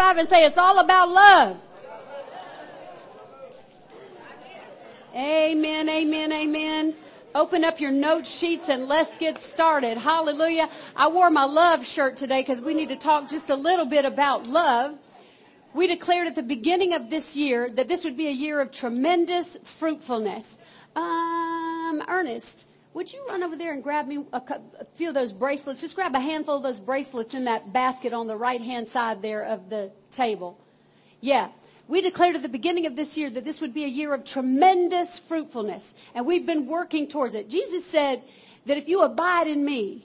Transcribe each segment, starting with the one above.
five and say it's all about love. Amen, amen, amen. Open up your note sheets and let's get started. Hallelujah. I wore my love shirt today because we need to talk just a little bit about love. We declared at the beginning of this year that this would be a year of tremendous fruitfulness. Um, Ernest, would you run over there and grab me a, a few of those bracelets? Just grab a handful of those bracelets in that basket on the right hand side there of the table. Yeah. We declared at the beginning of this year that this would be a year of tremendous fruitfulness, and we've been working towards it. Jesus said that if you abide in me,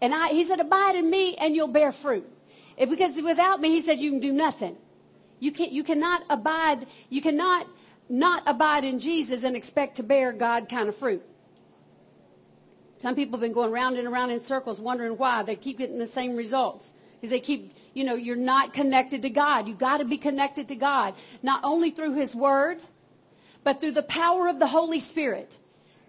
and I, he said, abide in me and you'll bear fruit. If, because without me, he said, you can do nothing. You can't. you cannot abide, you cannot not abide in Jesus and expect to bear God kind of fruit. Some people have been going round and around in circles wondering why they keep getting the same results. Because they keep, you know, you're not connected to God. You gotta be connected to God. Not only through His Word, but through the power of the Holy Spirit.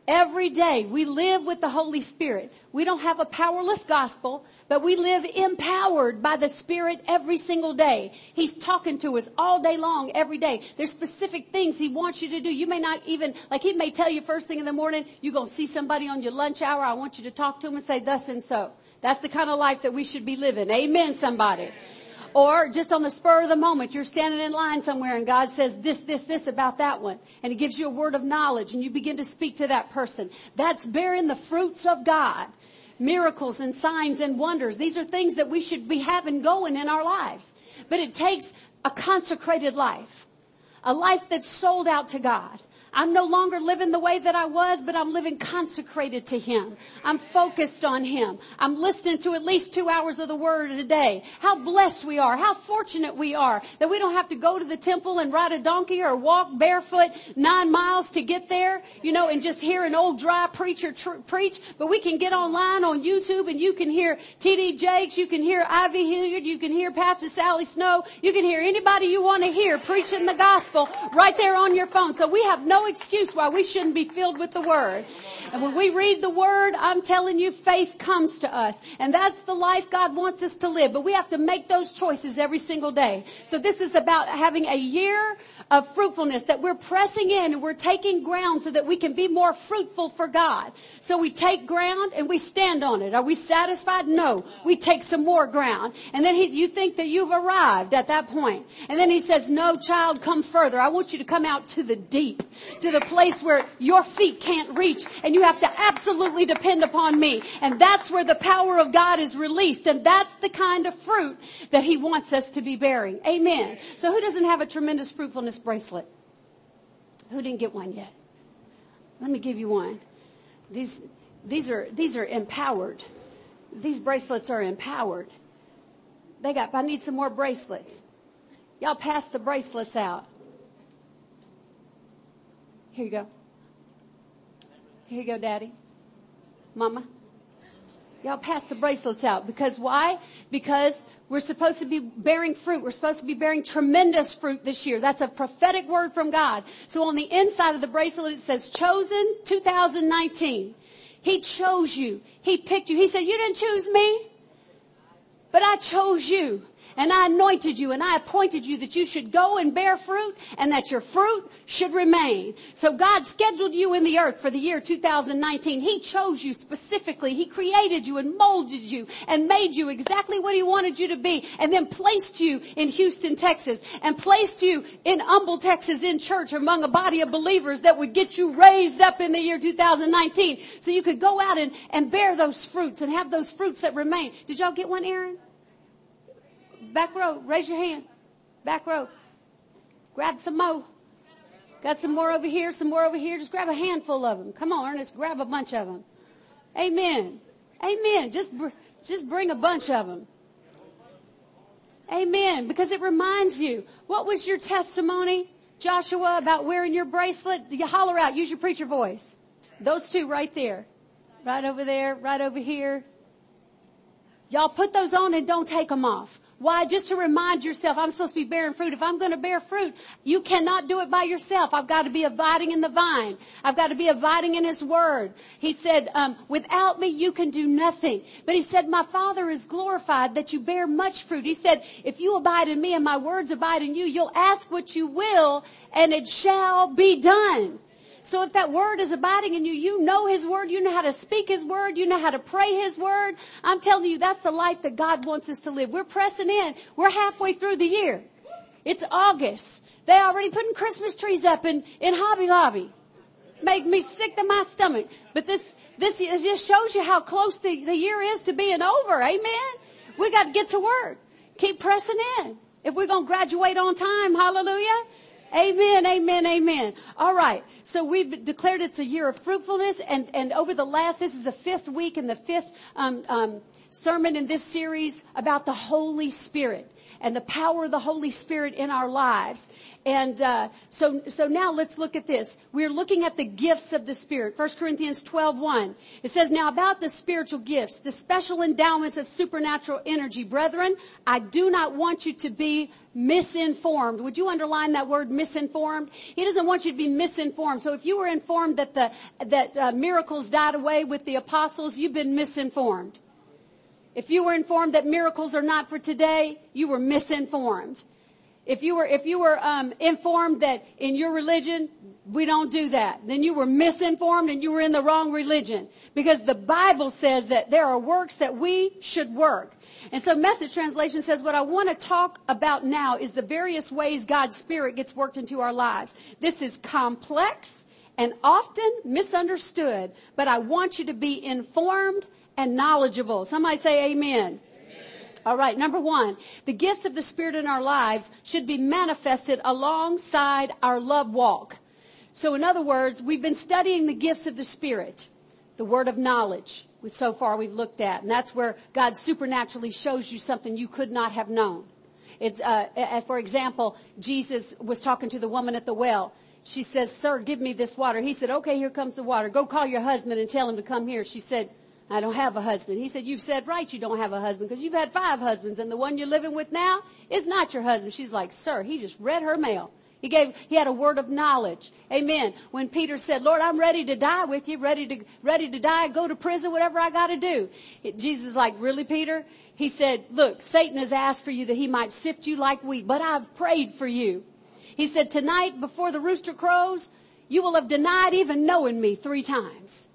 Every day we live with the Holy Spirit. We don't have a powerless gospel, but we live empowered by the Spirit every single day. He's talking to us all day long, every day. There's specific things He wants you to do. You may not even, like He may tell you first thing in the morning, you're going to see somebody on your lunch hour. I want you to talk to them and say thus and so. That's the kind of life that we should be living. Amen, somebody. Or just on the spur of the moment, you're standing in line somewhere and God says this, this, this about that one. And He gives you a word of knowledge and you begin to speak to that person. That's bearing the fruits of God. Miracles and signs and wonders. These are things that we should be having going in our lives. But it takes a consecrated life. A life that's sold out to God. I'm no longer living the way that I was, but I'm living consecrated to Him. I'm focused on Him. I'm listening to at least two hours of the Word a day. How blessed we are. How fortunate we are that we don't have to go to the temple and ride a donkey or walk barefoot nine miles to get there, you know, and just hear an old dry preacher tr- preach. But we can get online on YouTube and you can hear T.D. Jakes, you can hear I.V. Hilliard, you can hear Pastor Sally Snow, you can hear anybody you want to hear preaching the gospel right there on your phone. So we have no excuse why we shouldn't be filled with the Word. And when we read the Word, I'm telling you, faith comes to us. And that's the life God wants us to live. But we have to make those choices every single day. So this is about having a year of fruitfulness that we're pressing in and we're taking ground so that we can be more fruitful for God. So we take ground and we stand on it. Are we satisfied? No. We take some more ground. And then he, you think that you've arrived at that point. And then he says, no child, come further. I want you to come out to the deep, to the place where your feet can't reach and you have to absolutely depend upon me. And that's where the power of God is released. And that's the kind of fruit that he wants us to be bearing. Amen. So who doesn't have a tremendous fruitfulness bracelet? Who didn't get one yet? Let me give you one. These, these are, these are empowered. These bracelets are empowered. They got, I need some more bracelets. Y'all pass the bracelets out. Here you go. Here you go, daddy. Mama. Y'all pass the bracelets out because why? Because we're supposed to be bearing fruit. We're supposed to be bearing tremendous fruit this year. That's a prophetic word from God. So on the inside of the bracelet it says chosen 2019. He chose you. He picked you. He said, you didn't choose me, but I chose you and I anointed you and I appointed you that you should go and bear fruit and that your fruit should remain. So God scheduled you in the earth for the year 2019. He chose you specifically. He created you and molded you and made you exactly what He wanted you to be and then placed you in Houston, Texas and placed you in Humble, Texas in church among a body of believers that would get you raised up in the year 2019 so you could go out and, and bear those fruits and have those fruits that remain. Did y'all get one, Aaron? Back row. Raise your hand. Back row. Grab some more. Got some more over here, some more over here. Just grab a handful of them. Come on, Ernest. Grab a bunch of them. Amen. Amen. Just, just bring a bunch of them. Amen. Because it reminds you. What was your testimony, Joshua, about wearing your bracelet? You holler out. Use your preacher voice. Those two right there. Right over there. Right over here. Y'all put those on and don't take them off. Why? Just to remind yourself, I'm supposed to be bearing fruit. If I'm going to bear fruit, you cannot do it by yourself. I've got to be abiding in the vine. I've got to be abiding in His Word. He said, um, without me, you can do nothing. But He said, my Father is glorified that you bear much fruit. He said, if you abide in me and my words abide in you, you'll ask what you will and it shall be done. So if that word is abiding in you, you know His word, you know how to speak His word, you know how to pray His word. I'm telling you, that's the life that God wants us to live. We're pressing in. We're halfway through the year. It's August. They already putting Christmas trees up in, in Hobby Lobby. Make me sick to my stomach. But this, this just shows you how close the, the year is to being over. Amen. We got to get to work. Keep pressing in. If we're going to graduate on time, hallelujah. Amen, amen, amen. All right. So we've declared it's a year of fruitfulness, and, and over the last, this is the fifth week and the fifth um, um, sermon in this series about the Holy Spirit and the power of the Holy Spirit in our lives. And uh, so, so now let's look at this. We're looking at the gifts of the Spirit. 1 Corinthians 12, 1. It says, now about the spiritual gifts, the special endowments of supernatural energy. Brethren, I do not want you to be misinformed. Would you underline that word misinformed? He doesn't want you to be misinformed. So if you were informed that the, that uh, miracles died away with the apostles, you've been misinformed. If you were informed that miracles are not for today, you were misinformed. If you were, if you were um, informed that in your religion we don't do that, then you were misinformed and you were in the wrong religion. Because the Bible says that there are works that we should work. And so message translation says what I want to talk about now is the various ways God's Spirit gets worked into our lives. This is complex and often misunderstood, but I want you to be informed and knowledgeable. Somebody say amen. All right, number one, the gifts of the Spirit in our lives should be manifested alongside our love walk. So in other words, we've been studying the gifts of the Spirit, the word of knowledge, so far we've looked at. And that's where God supernaturally shows you something you could not have known. It's, uh, for example, Jesus was talking to the woman at the well. She says, sir, give me this water. He said, okay, here comes the water. Go call your husband and tell him to come here. She said, I don't have a husband. He said, you've said right you don't have a husband because you've had five husbands and the one you're living with now is not your husband. She's like, sir, he just read her mail. He gave, he had a word of knowledge. Amen. When Peter said, Lord, I'm ready to die with you, ready to, ready to die, go to prison, whatever I gotta do. It, Jesus is like, really, Peter? He said, look, Satan has asked for you that he might sift you like wheat, but I've prayed for you. He said, tonight before the rooster crows, you will have denied even knowing me three times.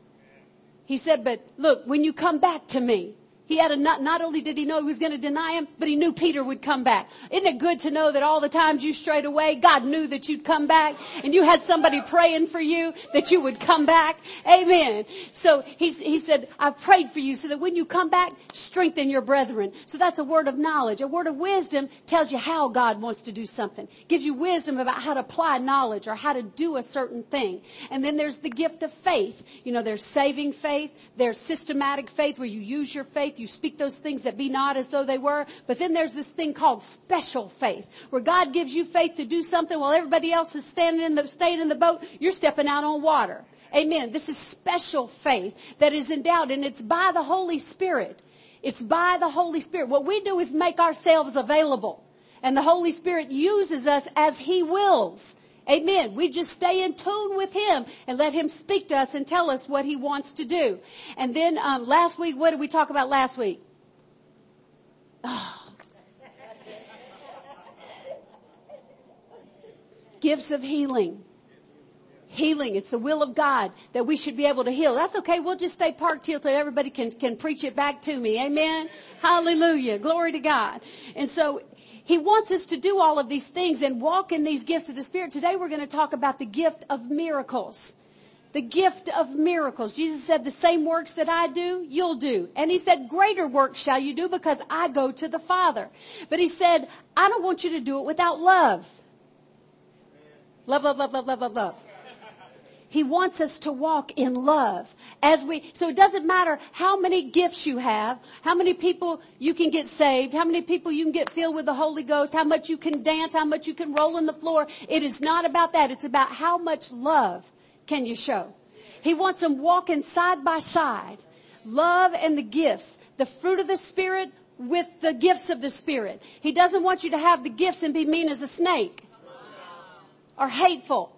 He said, but look, when you come back to me, he had a not, not only did he know he was going to deny him, but he knew Peter would come back. Isn't it good to know that all the times you strayed away, God knew that you'd come back and you had somebody praying for you that you would come back? Amen. So he, he said, I've prayed for you so that when you come back, strengthen your brethren. So that's a word of knowledge. A word of wisdom tells you how God wants to do something. Gives you wisdom about how to apply knowledge or how to do a certain thing. And then there's the gift of faith. You know, there's saving faith. There's systematic faith where you use your faith faith. You speak those things that be not as though they were. But then there's this thing called special faith, where God gives you faith to do something while everybody else is standing in the, staying in the boat. You're stepping out on water. Amen. This is special faith that is endowed and it's by the Holy Spirit. It's by the Holy Spirit. What we do is make ourselves available and the Holy Spirit uses us as He wills. Amen. We just stay in tune with Him and let Him speak to us and tell us what He wants to do. And then um, last week, what did we talk about last week? Oh. Gifts of healing. Healing. It's the will of God that we should be able to heal. That's okay. We'll just stay parked here till everybody can, can preach it back to me. Amen. Hallelujah. Glory to God. And so he wants us to do all of these things and walk in these gifts of the Spirit. Today we're going to talk about the gift of miracles. The gift of miracles. Jesus said, the same works that I do, you'll do. And he said, greater works shall you do because I go to the Father. But he said, I don't want you to do it without love. Love, love, love, love, love, love, love. He wants us to walk in love as we, so it doesn't matter how many gifts you have, how many people you can get saved, how many people you can get filled with the Holy Ghost, how much you can dance, how much you can roll on the floor. It is not about that. It's about how much love can you show. He wants them walking side by side. Love and the gifts, the fruit of the Spirit with the gifts of the Spirit. He doesn't want you to have the gifts and be mean as a snake or hateful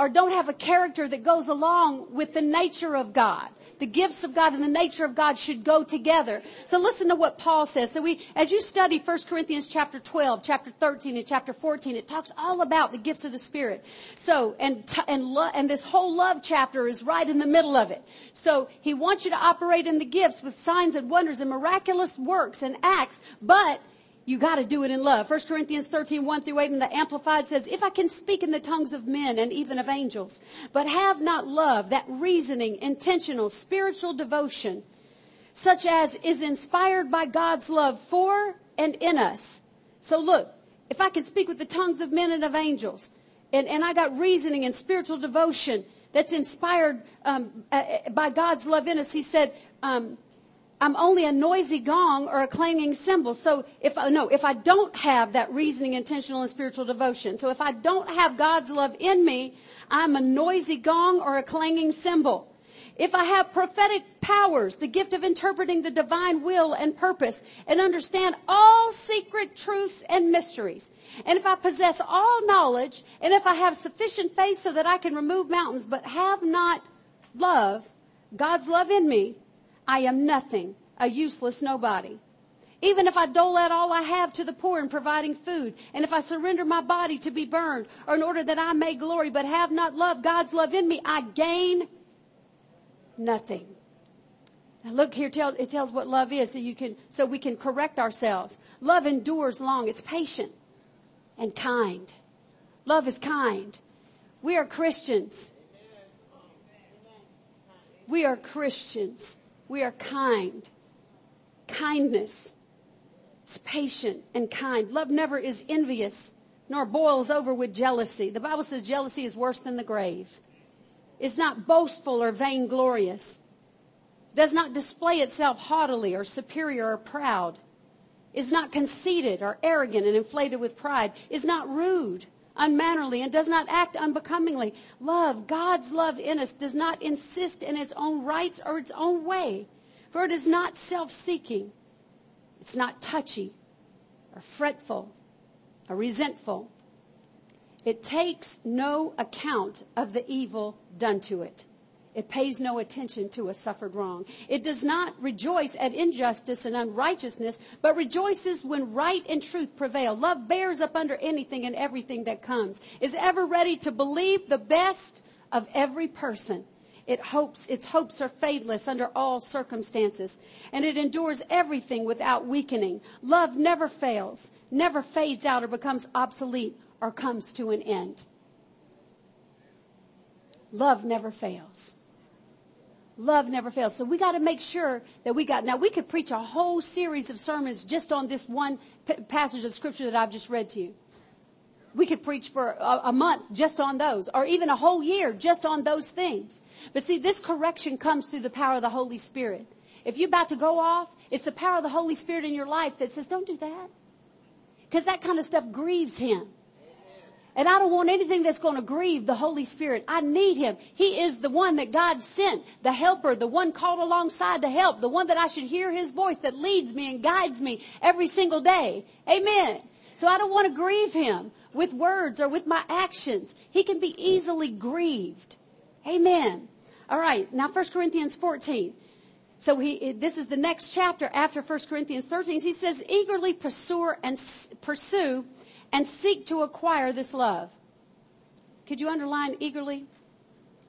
or don't have a character that goes along with the nature of God. The gifts of God and the nature of God should go together. So listen to what Paul says. So we, as you study 1 Corinthians chapter 12, chapter 13, and chapter 14, it talks all about the gifts of the Spirit. So, and, and, and this whole love chapter is right in the middle of it. So he wants you to operate in the gifts with signs and wonders and miraculous works and acts, but you got to do it in love. 1 Corinthians 13, 1 through 8 in the Amplified says, If I can speak in the tongues of men and even of angels, but have not love, that reasoning, intentional, spiritual devotion, such as is inspired by God's love for and in us. So look, if I can speak with the tongues of men and of angels, and, and I got reasoning and spiritual devotion that's inspired um, uh, by God's love in us, he said, um, I'm only a noisy gong or a clanging cymbal. So if I, no, if I don't have that reasoning, intentional, and spiritual devotion, so if I don't have God's love in me, I'm a noisy gong or a clanging cymbal. If I have prophetic powers, the gift of interpreting the divine will and purpose, and understand all secret truths and mysteries, and if I possess all knowledge, and if I have sufficient faith so that I can remove mountains, but have not love, God's love in me, I am nothing, a useless nobody. Even if I dole out all I have to the poor in providing food, and if I surrender my body to be burned, or in order that I may glory, but have not love, God's love in me, I gain nothing. Now look here, it tells what love is, so you can, so we can correct ourselves. Love endures long. It's patient and kind. Love is kind. We are Christians. We are Christians. We are kind. Kindness is patient and kind. Love never is envious nor boils over with jealousy. The Bible says jealousy is worse than the grave. It's not boastful or vainglorious. Does not display itself haughtily or superior or proud. Is not conceited or arrogant and inflated with pride. Is not rude unmannerly and does not act unbecomingly. Love, God's love in us does not insist in its own rights or its own way. For it is not self-seeking. It's not touchy or fretful or resentful. It takes no account of the evil done to it. It pays no attention to a suffered wrong. It does not rejoice at injustice and unrighteousness, but rejoices when right and truth prevail. Love bears up under anything and everything that comes, is ever ready to believe the best of every person. It hopes, its hopes are fadeless under all circumstances, and it endures everything without weakening. Love never fails, never fades out or becomes obsolete or comes to an end. Love never fails. Love never fails. So we got to make sure that we got, now we could preach a whole series of sermons just on this one p- passage of scripture that I've just read to you. We could preach for a, a month just on those, or even a whole year just on those things. But see, this correction comes through the power of the Holy Spirit. If you're about to go off, it's the power of the Holy Spirit in your life that says, don't do that. Because that kind of stuff grieves Him. And I don't want anything that's going to grieve the Holy Spirit. I need Him. He is the one that God sent, the helper, the one called alongside to help, the one that I should hear His voice that leads me and guides me every single day. Amen. So I don't want to grieve Him with words or with my actions. He can be easily grieved. Amen. All right. Now 1 Corinthians 14. So he, this is the next chapter after 1 Corinthians 13. He says, eagerly pursue and pursue and seek to acquire this love. Could you underline eagerly?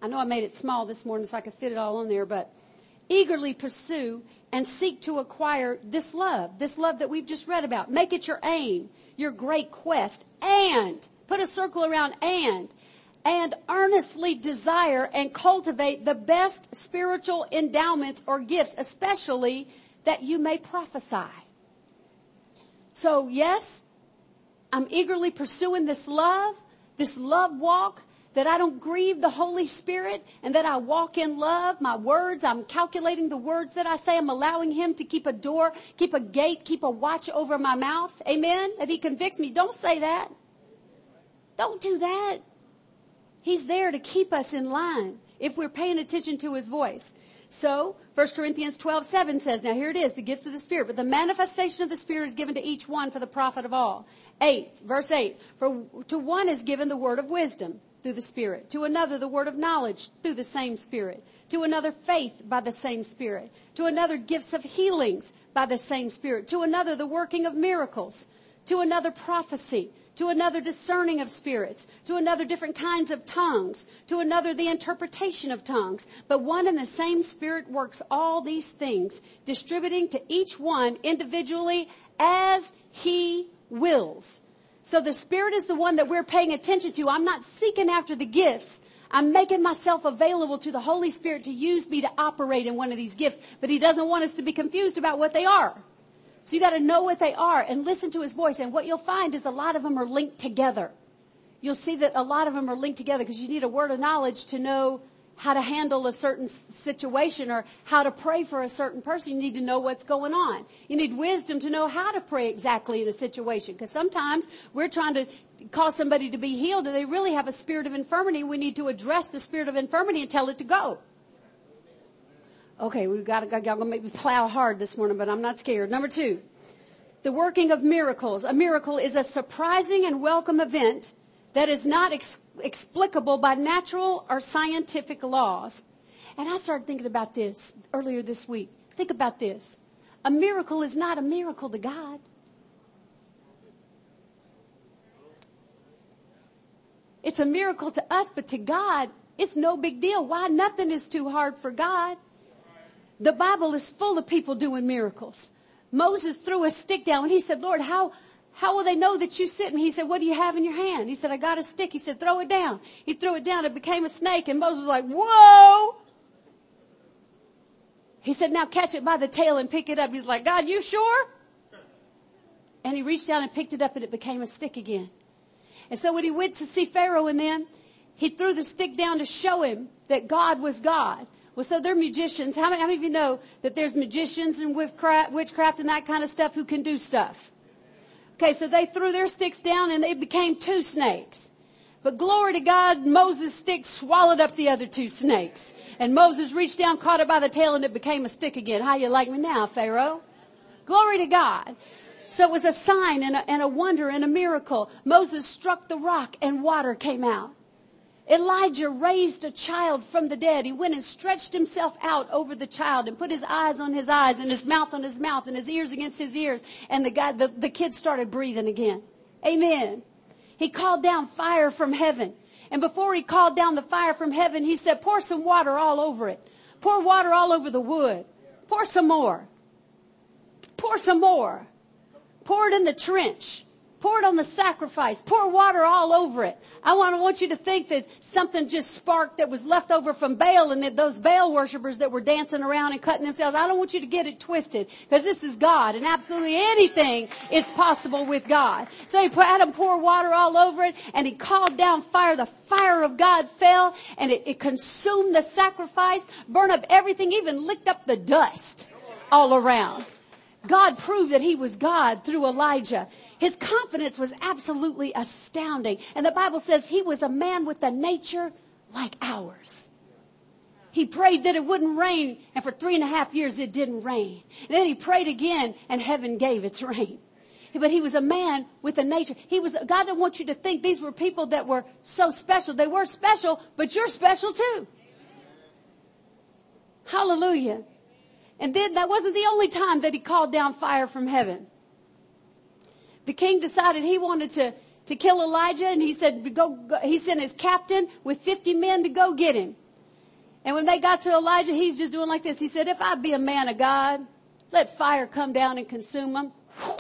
I know I made it small this morning so I could fit it all on there, but eagerly pursue and seek to acquire this love, this love that we've just read about. Make it your aim, your great quest, and put a circle around and, and earnestly desire and cultivate the best spiritual endowments or gifts, especially that you may prophesy. So yes, I'm eagerly pursuing this love, this love walk, that I don't grieve the Holy Spirit and that I walk in love. My words, I'm calculating the words that I say. I'm allowing Him to keep a door, keep a gate, keep a watch over my mouth. Amen. If He convicts me, don't say that. Don't do that. He's there to keep us in line if we're paying attention to His voice. So 1 Corinthians 12, 7 says, now here it is, the gifts of the Spirit, but the manifestation of the Spirit is given to each one for the profit of all. 8, verse 8, for to one is given the word of wisdom through the Spirit, to another the word of knowledge through the same Spirit, to another faith by the same Spirit, to another gifts of healings by the same Spirit, to another the working of miracles, to another prophecy, to another discerning of spirits, to another different kinds of tongues, to another the interpretation of tongues. But one and the same Spirit works all these things, distributing to each one individually as He wills. So the Spirit is the one that we're paying attention to. I'm not seeking after the gifts. I'm making myself available to the Holy Spirit to use me to operate in one of these gifts, but He doesn't want us to be confused about what they are. So you got to know what they are and listen to his voice. And what you'll find is a lot of them are linked together. You'll see that a lot of them are linked together because you need a word of knowledge to know how to handle a certain situation or how to pray for a certain person. You need to know what's going on. You need wisdom to know how to pray exactly in a situation because sometimes we're trying to cause somebody to be healed and they really have a spirit of infirmity. We need to address the spirit of infirmity and tell it to go. Okay, we've got to, y'all gonna plow hard this morning, but I'm not scared. Number two, the working of miracles. A miracle is a surprising and welcome event that is not ex- explicable by natural or scientific laws. And I started thinking about this earlier this week. Think about this. A miracle is not a miracle to God. It's a miracle to us, but to God, it's no big deal. Why? Nothing is too hard for God. The Bible is full of people doing miracles. Moses threw a stick down and he said, Lord, how, how will they know that you sit? And he said, what do you have in your hand? He said, I got a stick. He said, throw it down. He threw it down. It became a snake and Moses was like, whoa! He said, now catch it by the tail and pick it up. He's like, God, you sure? And he reached down and picked it up and it became a stick again. And so when he went to see Pharaoh and them, he threw the stick down to show him that God was God. Well, so they're magicians. How many, how many of you know that there's magicians and witchcraft, and that kind of stuff who can do stuff? Okay, so they threw their sticks down and they became two snakes. But glory to God, Moses' stick swallowed up the other two snakes. And Moses reached down, caught it by the tail, and it became a stick again. How you like me now, Pharaoh? Glory to God. So it was a sign and a, and a wonder and a miracle. Moses struck the rock and water came out. Elijah raised a child from the dead. He went and stretched himself out over the child and put his eyes on his eyes and his mouth on his mouth and his ears against his ears. And the guy, the, the kid started breathing again. Amen. He called down fire from heaven. And before he called down the fire from heaven, he said, pour some water all over it. Pour water all over the wood. Pour some more. Pour some more. Pour it in the trench. Pour it on the sacrifice. Pour water all over it. I want, I want you to think that something just sparked that was left over from Baal and that those Baal worshippers that were dancing around and cutting themselves. I don't want you to get it twisted because this is God and absolutely anything is possible with God. So he had him pour water all over it and he called down fire. The fire of God fell and it, it consumed the sacrifice, burned up everything, even licked up the dust all around. God proved that he was God through Elijah. His confidence was absolutely astounding. And the Bible says he was a man with a nature like ours. He prayed that it wouldn't rain, and for three and a half years it didn't rain. And then he prayed again, and heaven gave its rain. But he was a man with a nature. He was, God didn't want you to think these were people that were so special. They were special, but you're special too. Hallelujah. And then that wasn't the only time that he called down fire from heaven the king decided he wanted to, to kill Elijah and he said, go, go, he sent his captain with 50 men to go get him. And when they got to Elijah, he's just doing like this. He said, if I be a man of God, let fire come down and consume them.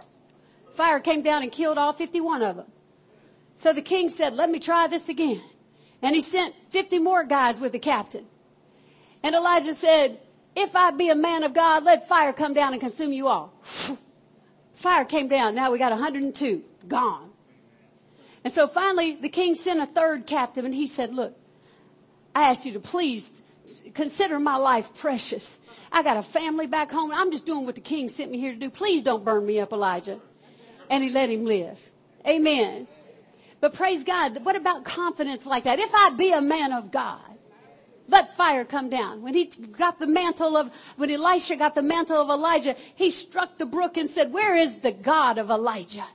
Fire came down and killed all 51 of them. So the king said, let me try this again. And he sent 50 more guys with the captain. And Elijah said, if I be a man of God, let fire come down and consume you all. Fire came down. Now we got 102 gone. And so finally the king sent a third captive and he said, look, I ask you to please consider my life precious. I got a family back home. I'm just doing what the king sent me here to do. Please don't burn me up, Elijah. And he let him live. Amen. But praise God. What about confidence like that? If I be a man of God, Let fire come down. When he got the mantle of, when Elisha got the mantle of Elijah, he struck the brook and said, where is the God of Elijah?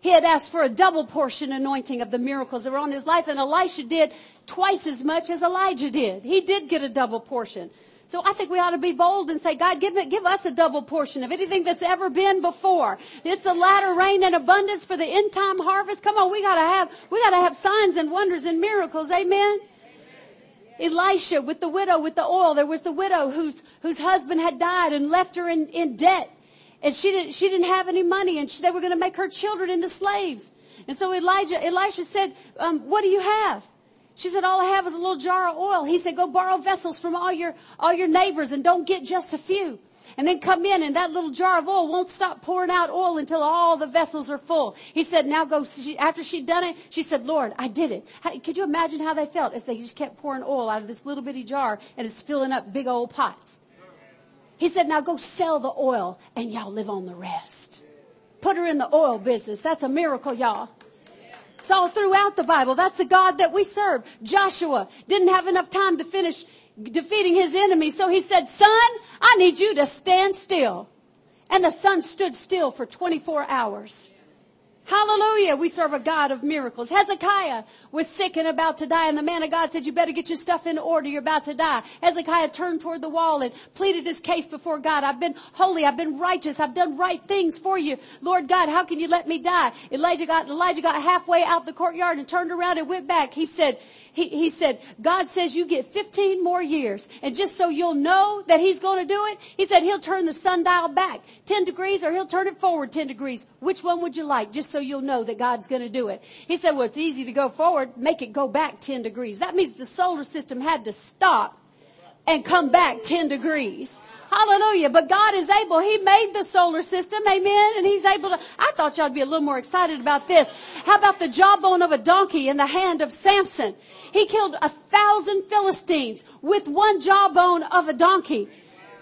He had asked for a double portion anointing of the miracles that were on his life and Elisha did twice as much as Elijah did. He did get a double portion. So I think we ought to be bold and say, God, give, give us a double portion of anything that's ever been before. It's the latter rain and abundance for the end time harvest. Come on, we gotta have, we gotta have signs and wonders and miracles. Amen. Elisha with the widow with the oil. There was the widow whose, whose husband had died and left her in, in debt. And she didn't, she didn't have any money and she, they were going to make her children into slaves. And so Elijah, Elisha said, um, what do you have? She said, all I have is a little jar of oil. He said, go borrow vessels from all your, all your neighbors and don't get just a few and then come in and that little jar of oil won't stop pouring out oil until all the vessels are full. He said, now go, after she'd done it, she said, Lord, I did it. How, could you imagine how they felt as they just kept pouring oil out of this little bitty jar and it's filling up big old pots? He said, now go sell the oil and y'all live on the rest. Put her in the oil business. That's a miracle, y'all. It's all throughout the Bible. That's the God that we serve. Joshua didn't have enough time to finish defeating his enemy. So he said, sun, I need you to stand still. And the sun stood still for 24 hours. Hallelujah. We serve a God of miracles. Hezekiah was sick and about to die and the man of God said, you better get your stuff in order. You're about to die. Hezekiah turned toward the wall and pleaded his case before God. I've been holy. I've been righteous. I've done right things for you. Lord God, how can you let me die? Elijah got, Elijah got halfway out the courtyard and turned around and went back. He said, he, he said, God says you get 15 more years. And just so you'll know that he's going to do it, he said he'll turn the sundial back 10 degrees or he'll turn it forward 10 degrees. Which one would you like? Just so you'll know that God's going to do it. He said, well, it's easy to go forward. Make it go back 10 degrees. That means the solar system had to stop and come back 10 degrees. Hallelujah. But God is able. He made the solar system. Amen. And He's able to, I thought y'all would be a little more excited about this. How about the jawbone of a donkey in the hand of Samson? He killed a thousand Philistines with one jawbone of a donkey.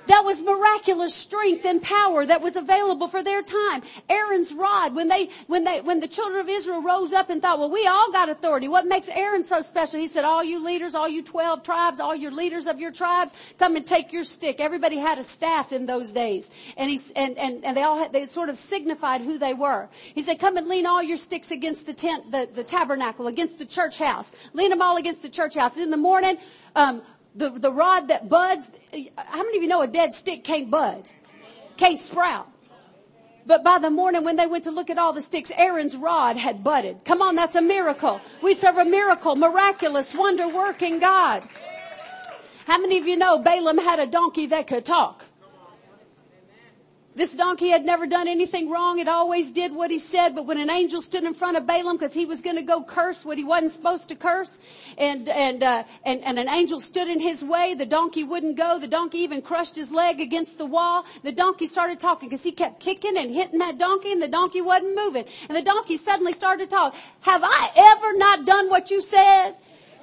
That was miraculous strength and power that was available for their time. Aaron's rod, when they, when they, when the children of Israel rose up and thought, well, we all got authority. What makes Aaron so special? He said, all you leaders, all you 12 tribes, all your leaders of your tribes, come and take your stick. Everybody had a staff in those days. And he, and, and, and they all had, they sort of signified who they were. He said, come and lean all your sticks against the tent, the, the tabernacle, against the church house. Lean them all against the church house. In the morning, um, the, the rod that buds, how many of you know a dead stick can't bud? Can't sprout. But by the morning when they went to look at all the sticks, Aaron's rod had budded. Come on, that's a miracle. We serve a miracle, miraculous, wonder working God. How many of you know Balaam had a donkey that could talk? This donkey had never done anything wrong. It always did what he said. But when an angel stood in front of Balaam because he was going to go curse what he wasn't supposed to curse, and and uh, and and an angel stood in his way, the donkey wouldn't go. The donkey even crushed his leg against the wall. The donkey started talking because he kept kicking and hitting that donkey, and the donkey wasn't moving. And the donkey suddenly started to talk. Have I ever not done what you said?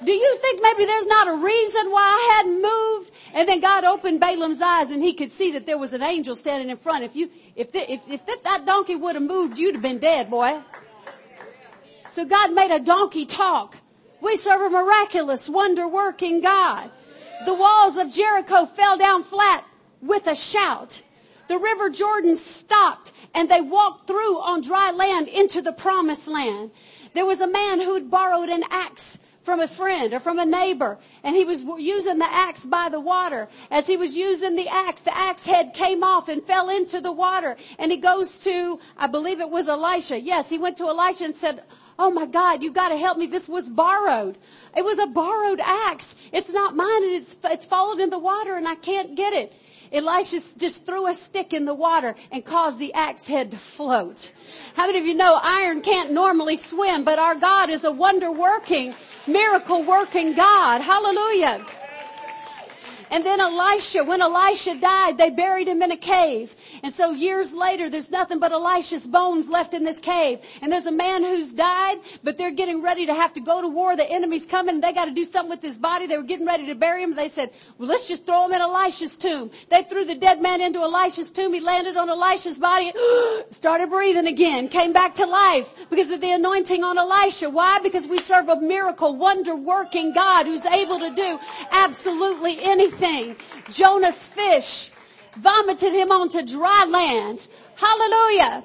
Do you think maybe there's not a reason why I hadn't moved? And then God opened Balaam's eyes and he could see that there was an angel standing in front. If you, if, the, if, if that donkey would have moved, you'd have been dead, boy. So God made a donkey talk. We serve a miraculous, wonder working God. The walls of Jericho fell down flat with a shout. The river Jordan stopped and they walked through on dry land into the promised land. There was a man who'd borrowed an axe from a friend or from a neighbor and he was using the axe by the water. As he was using the axe, the axe head came off and fell into the water and he goes to, I believe it was Elisha. Yes, he went to Elisha and said, Oh my God, you gotta help me. This was borrowed. It was a borrowed axe. It's not mine and it's, it's fallen in the water and I can't get it. Elisha just threw a stick in the water and caused the axe head to float. How many of you know iron can't normally swim, but our God is a wonder working, miracle working God. Hallelujah. And then Elisha, when Elisha died, they buried him in a cave. And so years later, there's nothing but Elisha's bones left in this cave. And there's a man who's died, but they're getting ready to have to go to war. The enemy's coming they got to do something with his body. They were getting ready to bury him. They said, well, let's just throw him in Elisha's tomb. They threw the dead man into Elisha's tomb. He landed on Elisha's body, started breathing again, came back to life because of the anointing on Elisha. Why? Because we serve a miracle, wonder working God who's able to do absolutely anything. Jonah's fish vomited him onto dry land. Hallelujah.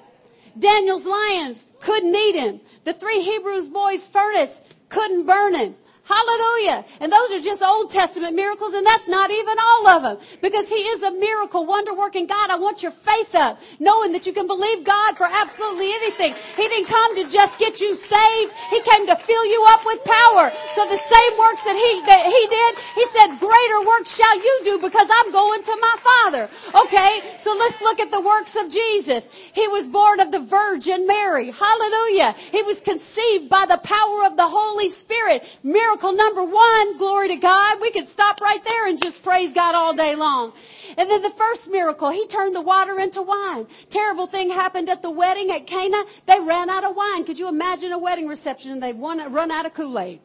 Daniel's lions couldn't eat him. The three Hebrews boys' furnace couldn't burn him. Hallelujah. And those are just Old Testament miracles and that's not even all of them. Because He is a miracle, wonder working God. I want your faith up, knowing that you can believe God for absolutely anything. He didn't come to just get you saved. He came to fill you up with power. So the same works that He, that He did, He said, greater works shall you do because I'm going to my Father. Okay? So let's look at the works of Jesus. He was born of the Virgin Mary. Hallelujah. He was conceived by the power of the Holy Spirit. Miracle miracle number one, glory to God. We could stop right there and just praise God all day long. And then the first miracle, he turned the water into wine. Terrible thing happened at the wedding at Cana. They ran out of wine. Could you imagine a wedding reception and they'd run out of Kool-Aid?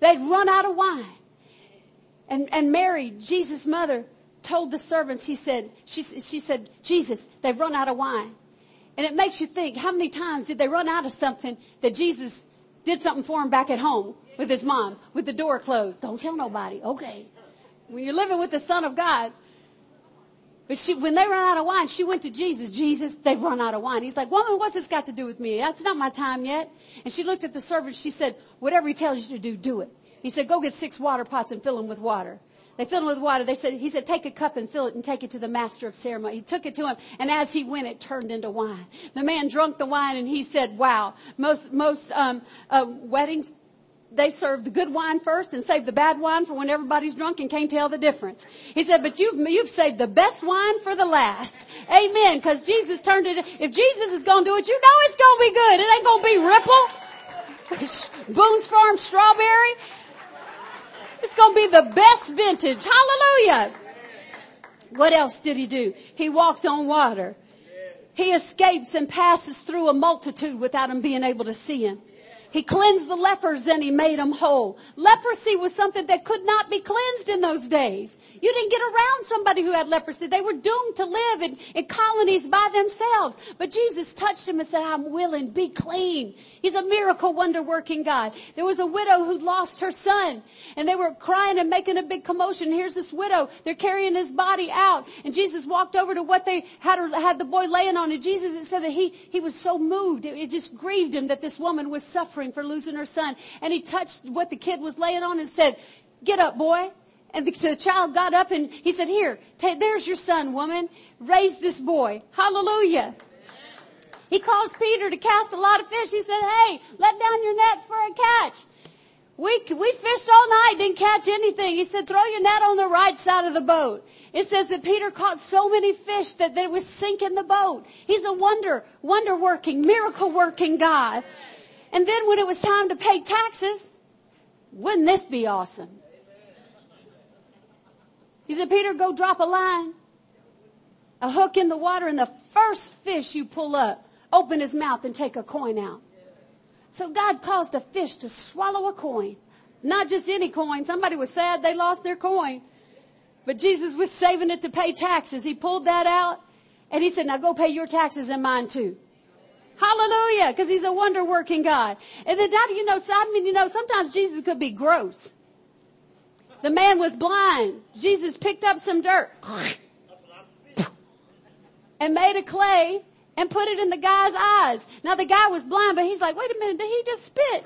They'd run out of wine. And, and Mary, Jesus' mother, told the servants, he said, she, she said, Jesus, they've run out of wine. And it makes you think, how many times did they run out of something that Jesus did something for him back at home with his mom, with the door closed. Don't tell nobody. Okay. When you're living with the Son of God, but she, when they run out of wine, she went to Jesus. Jesus, they've run out of wine. He's like, woman, what's this got to do with me? That's not my time yet. And she looked at the servant. She said, whatever he tells you to do, do it. He said, go get six water pots and fill them with water. They filled him with water. They said, he said, take a cup and fill it and take it to the master of ceremony. He took it to him and as he went, it turned into wine. The man drank the wine and he said, wow, most, most, um, uh, weddings, they serve the good wine first and save the bad wine for when everybody's drunk and can't tell the difference. He said, but you've, you've saved the best wine for the last. Amen. Because Jesus turned it, if Jesus is going to do it, you know it's going to be good. It ain't going to be Ripple, Boone's Farm Strawberry. It's going to be the best vintage. Hallelujah. What else did he do? He walked on water. He escapes and passes through a multitude without them being able to see him. He cleansed the lepers and he made them whole. Leprosy was something that could not be cleansed in those days. You didn't get around somebody who had leprosy. They were doomed to live in, in colonies by themselves. But Jesus touched him and said, I'm willing, be clean. He's a miracle wonder working God. There was a widow who lost her son and they were crying and making a big commotion. Here's this widow. They're carrying his body out and Jesus walked over to what they had, had the boy laying on and Jesus it said that he, he was so moved. It, it just grieved him that this woman was suffering for losing her son. And he touched what the kid was laying on and said, get up boy. And the, the child got up and he said, here, there's your son, woman. Raise this boy. Hallelujah. He calls Peter to cast a lot of fish. He said, hey, let down your nets for a catch. We, we fished all night, didn't catch anything. He said, throw your net on the right side of the boat. It says that Peter caught so many fish that they was sinking the boat. He's a wonder, wonder working, miracle working God. And then when it was time to pay taxes, wouldn't this be awesome? He said, Peter, go drop a line, a hook in the water, and the first fish you pull up, open his mouth and take a coin out. So God caused a fish to swallow a coin. Not just any coin. Somebody was sad they lost their coin. But Jesus was saving it to pay taxes. He pulled that out and he said, now go pay your taxes and mine too. Hallelujah. Because he's a wonder working God. And then how you know, I mean, you know, sometimes Jesus could be gross. The man was blind. Jesus picked up some dirt and made a clay and put it in the guy's eyes. Now the guy was blind, but he's like, wait a minute, did he just spit?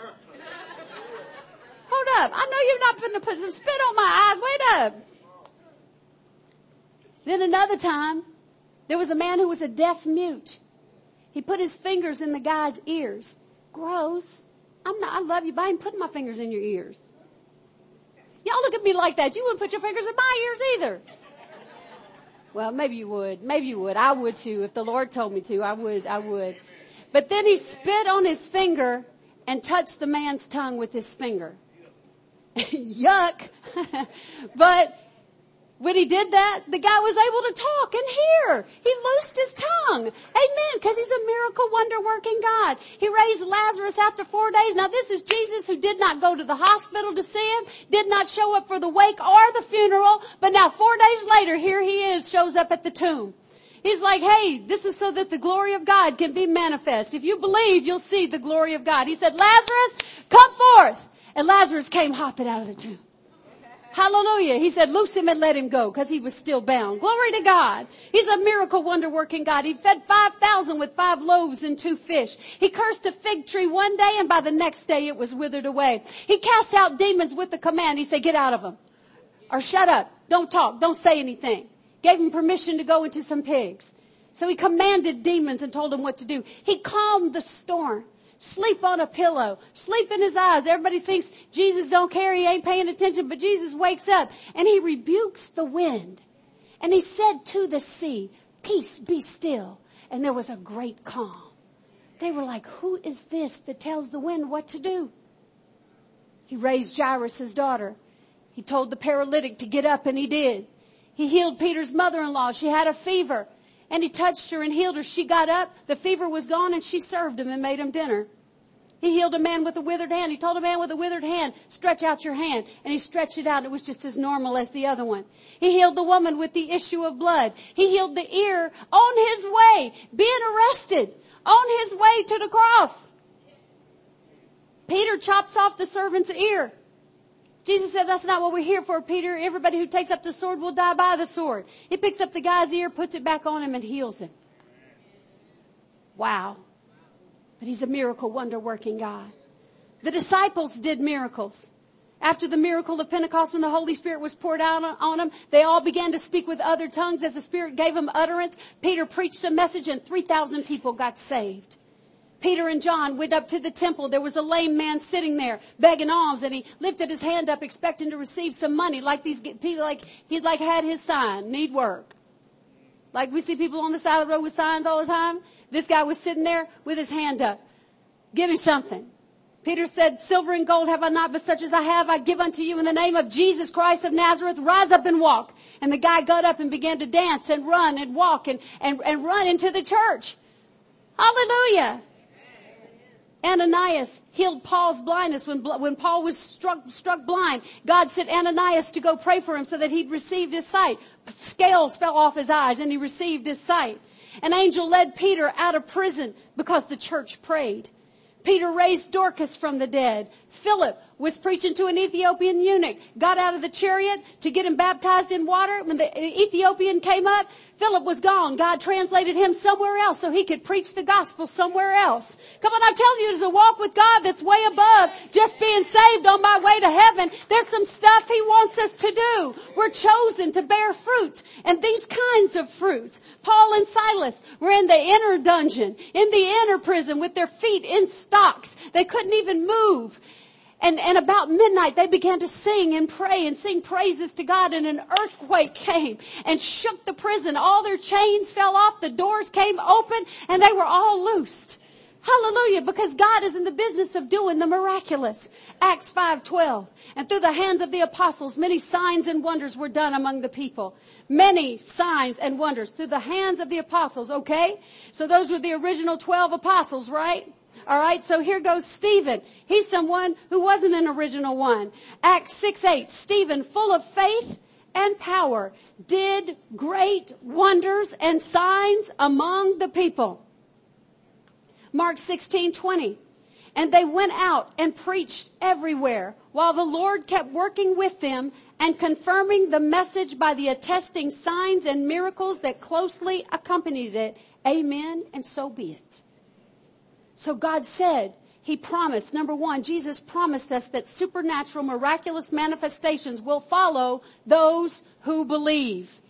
Hold up. I know you're not going to put some spit on my eyes. Wait up. Then another time, there was a man who was a deaf mute. He put his fingers in the guy's ears. Gross. I'm not, I love you, but I ain't putting my fingers in your ears. Y'all look at me like that. You wouldn't put your fingers in my ears either. Well, maybe you would. Maybe you would. I would too. If the Lord told me to, I would. I would. But then he spit on his finger and touched the man's tongue with his finger. Yuck. but when he did that, the guy was able to talk and hear. He loosed his tongue. Amen. Because he's a miracle wonder working God. He raised Lazarus after four days. Now this is Jesus who did not go to the hospital to see him, did not show up for the wake or the funeral, but now four days later, here he is, shows up at the tomb. He's like, hey, this is so that the glory of God can be manifest. If you believe, you'll see the glory of God. He said, Lazarus, come forth. And Lazarus came hopping out of the tomb. Hallelujah. He said, loose him and let him go because he was still bound. Glory to God. He's a miracle wonder working God. He fed 5,000 with five loaves and two fish. He cursed a fig tree one day and by the next day it was withered away. He cast out demons with the command. He said, get out of them. Or shut up. Don't talk. Don't say anything. Gave him permission to go into some pigs. So he commanded demons and told them what to do. He calmed the storm sleep on a pillow, sleep in his eyes. Everybody thinks Jesus don't care, he ain't paying attention, but Jesus wakes up and he rebukes the wind. And he said to the sea, peace be still. And there was a great calm. They were like, who is this that tells the wind what to do? He raised Jairus' daughter. He told the paralytic to get up and he did. He healed Peter's mother-in-law. She had a fever and he touched her and healed her. She got up, the fever was gone, and she served him and made him dinner. He healed a man with a withered hand. He told a man with a withered hand, stretch out your hand. And he stretched it out and it was just as normal as the other one. He healed the woman with the issue of blood. He healed the ear on his way, being arrested, on his way to the cross. Peter chops off the servant's ear. Jesus said, that's not what we're here for, Peter. Everybody who takes up the sword will die by the sword. He picks up the guy's ear, puts it back on him, and heals him. Wow. But he's a miracle wonder working God. The disciples did miracles. After the miracle of Pentecost, when the Holy Spirit was poured out on them, they all began to speak with other tongues as the Spirit gave them utterance. Peter preached a message and 3,000 people got saved. Peter and John went up to the temple. There was a lame man sitting there begging alms and he lifted his hand up expecting to receive some money like these people, like he like had his sign, need work. Like we see people on the side of the road with signs all the time. This guy was sitting there with his hand up. Give me something. Peter said, silver and gold have I not, but such as I have I give unto you in the name of Jesus Christ of Nazareth. Rise up and walk. And the guy got up and began to dance and run and walk and, and, and run into the church. Hallelujah. Ananias healed Paul's blindness when, when Paul was struck, struck blind. God sent Ananias to go pray for him so that he'd receive his sight. Scales fell off his eyes and he received his sight. An angel led Peter out of prison because the church prayed. Peter raised Dorcas from the dead. Philip was preaching to an Ethiopian eunuch, got out of the chariot to get him baptized in water. When the Ethiopian came up, Philip was gone. God translated him somewhere else so he could preach the gospel somewhere else. Come on, I'm telling you, there's a walk with God that's way above just being saved on my way to heaven. There's some stuff he wants us to do. We're chosen to bear fruit and these kinds of fruits. Paul and Silas were in the inner dungeon, in the inner prison with their feet in stocks. They couldn't even move. And, and about midnight they began to sing and pray and sing praises to God and an earthquake came and shook the prison. All their chains fell off, the doors came open and they were all loosed. Hallelujah, because God is in the business of doing the miraculous. Acts 5:12. And through the hands of the apostles many signs and wonders were done among the people. Many signs and wonders through the hands of the apostles, okay? So those were the original 12 apostles, right? All right, so here goes Stephen. He's someone who wasn't an original one. Acts 6 8. Stephen, full of faith and power, did great wonders and signs among the people. Mark 16 20. And they went out and preached everywhere while the Lord kept working with them and confirming the message by the attesting signs and miracles that closely accompanied it. Amen. And so be it. So God said, He promised, number one, Jesus promised us that supernatural, miraculous manifestations will follow those who believe.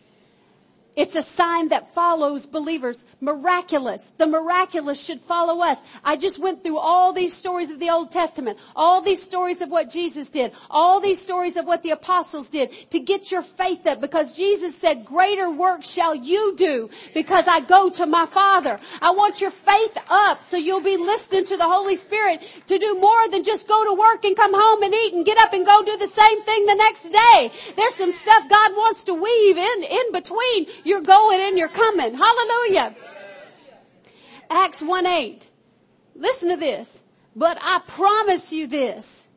It's a sign that follows believers. Miraculous. The miraculous should follow us. I just went through all these stories of the Old Testament, all these stories of what Jesus did, all these stories of what the apostles did to get your faith up because Jesus said, greater work shall you do because I go to my Father. I want your faith up so you'll be listening to the Holy Spirit to do more than just go to work and come home and eat and get up and go do the same thing the next day. There's some stuff God wants to weave in, in between you're going and you're coming. Hallelujah. Acts 1 8. Listen to this. But I promise you this.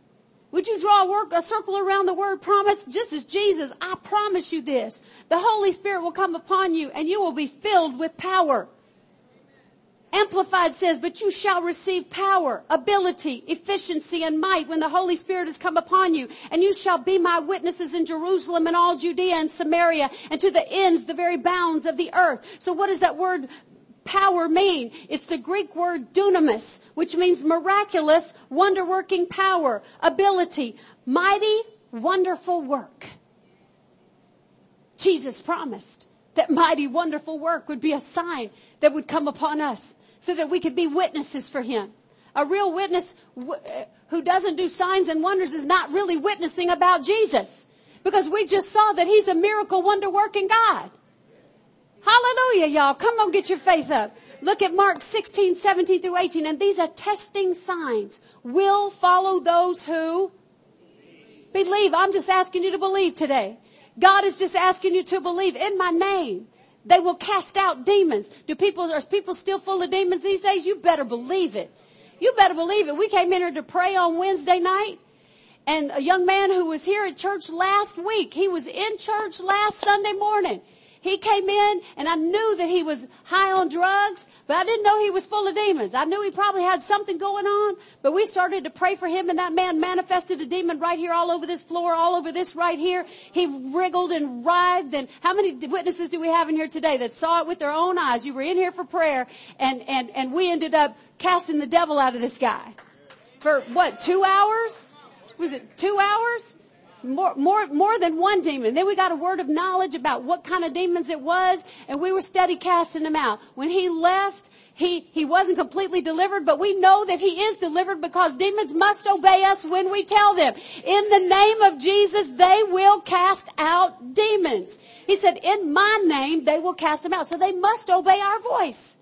Would you draw a, work, a circle around the word promise? Just as Jesus, I promise you this. The Holy Spirit will come upon you and you will be filled with power. Amplified says, but you shall receive power, ability, efficiency, and might when the Holy Spirit has come upon you. And you shall be my witnesses in Jerusalem and all Judea and Samaria and to the ends, the very bounds of the earth. So what does that word power mean? It's the Greek word dunamis, which means miraculous, wonder-working power, ability, mighty, wonderful work. Jesus promised that mighty, wonderful work would be a sign that would come upon us so that we could be witnesses for him. A real witness uh, who doesn't do signs and wonders is not really witnessing about Jesus because we just saw that he's a miracle wonder working God. Hallelujah, y'all. Come on, get your faith up. Look at Mark 16, 17 through 18. And these are testing signs will follow those who believe. I'm just asking you to believe today. God is just asking you to believe in my name. They will cast out demons. Do people, are people still full of demons these days? You better believe it. You better believe it. We came in here to pray on Wednesday night and a young man who was here at church last week, he was in church last Sunday morning. He came in and I knew that he was high on drugs, but I didn't know he was full of demons. I knew he probably had something going on, but we started to pray for him and that man manifested a demon right here all over this floor, all over this right here. He wriggled and writhed and how many witnesses do we have in here today that saw it with their own eyes? You were in here for prayer and, and, and we ended up casting the devil out of this guy. For what, two hours? Was it two hours? More, more, more than one demon. Then we got a word of knowledge about what kind of demons it was, and we were steady casting them out. When he left, he, he wasn't completely delivered, but we know that he is delivered because demons must obey us when we tell them. In the name of Jesus, they will cast out demons. He said, in my name, they will cast them out. So they must obey our voice.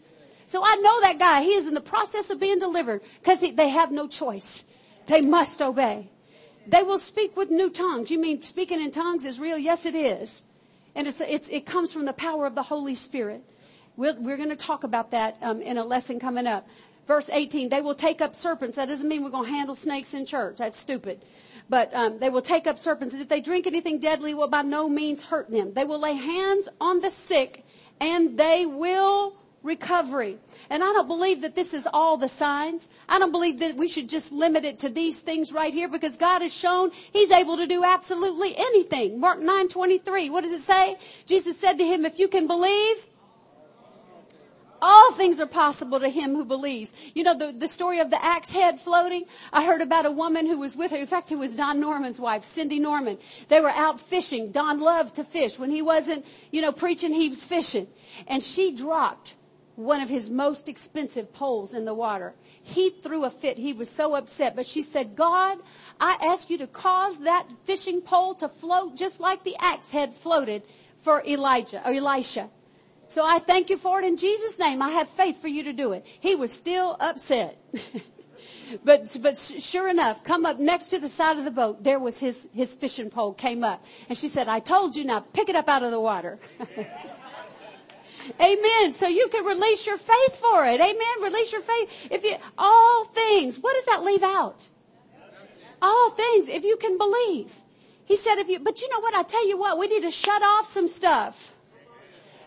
So I know that guy. He is in the process of being delivered because they have no choice. They must obey. They will speak with new tongues. You mean speaking in tongues is real? Yes, it is. And it's, it's, it comes from the power of the Holy Spirit. we we are going to talk about that um, in a lesson coming up. Verse 18, they will take up serpents. That doesn't mean we're going to handle snakes in church. That's stupid. But um, they will take up serpents, and if they drink anything deadly, will by no means hurt them. They will lay hands on the sick, and they will recovery. And I don't believe that this is all the signs. I don't believe that we should just limit it to these things right here because God has shown He's able to do absolutely anything. Mark 9, 23. What does it say? Jesus said to him, if you can believe, all things are possible to him who believes. You know, the, the story of the axe head floating? I heard about a woman who was with her. In fact, it was Don Norman's wife, Cindy Norman. They were out fishing. Don loved to fish. When he wasn't, you know, preaching, he was fishing. And she dropped one of his most expensive poles in the water. He threw a fit. He was so upset. But she said, God, I ask you to cause that fishing pole to float just like the axe head floated for Elijah or Elisha. So I thank you for it in Jesus' name. I have faith for you to do it. He was still upset. but but sure enough, come up next to the side of the boat, there was his his fishing pole came up. And she said, I told you now, pick it up out of the water. Amen. So you can release your faith for it. Amen. Release your faith. If you, all things, what does that leave out? All things, if you can believe. He said if you, but you know what? I tell you what, we need to shut off some stuff.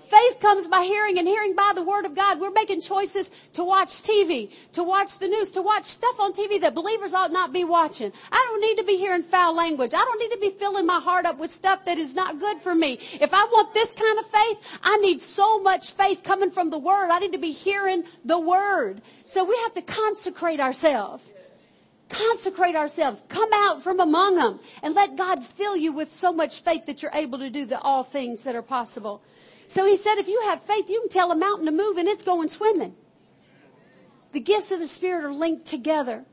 Faith comes by hearing and hearing by the word of God. We're making choices to watch TV, to watch the news, to watch stuff on TV that believers ought not be watching. I don't need to be hearing foul language. I don't need to be filling my heart up with stuff that is not good for me. If I want this kind of faith, I need so much faith coming from the word. I need to be hearing the word. So we have to consecrate ourselves consecrate ourselves, come out from among them, and let God fill you with so much faith that you're able to do the all things that are possible. So he said, if you have faith, you can tell a mountain to move and it's going swimming. The gifts of the Spirit are linked together.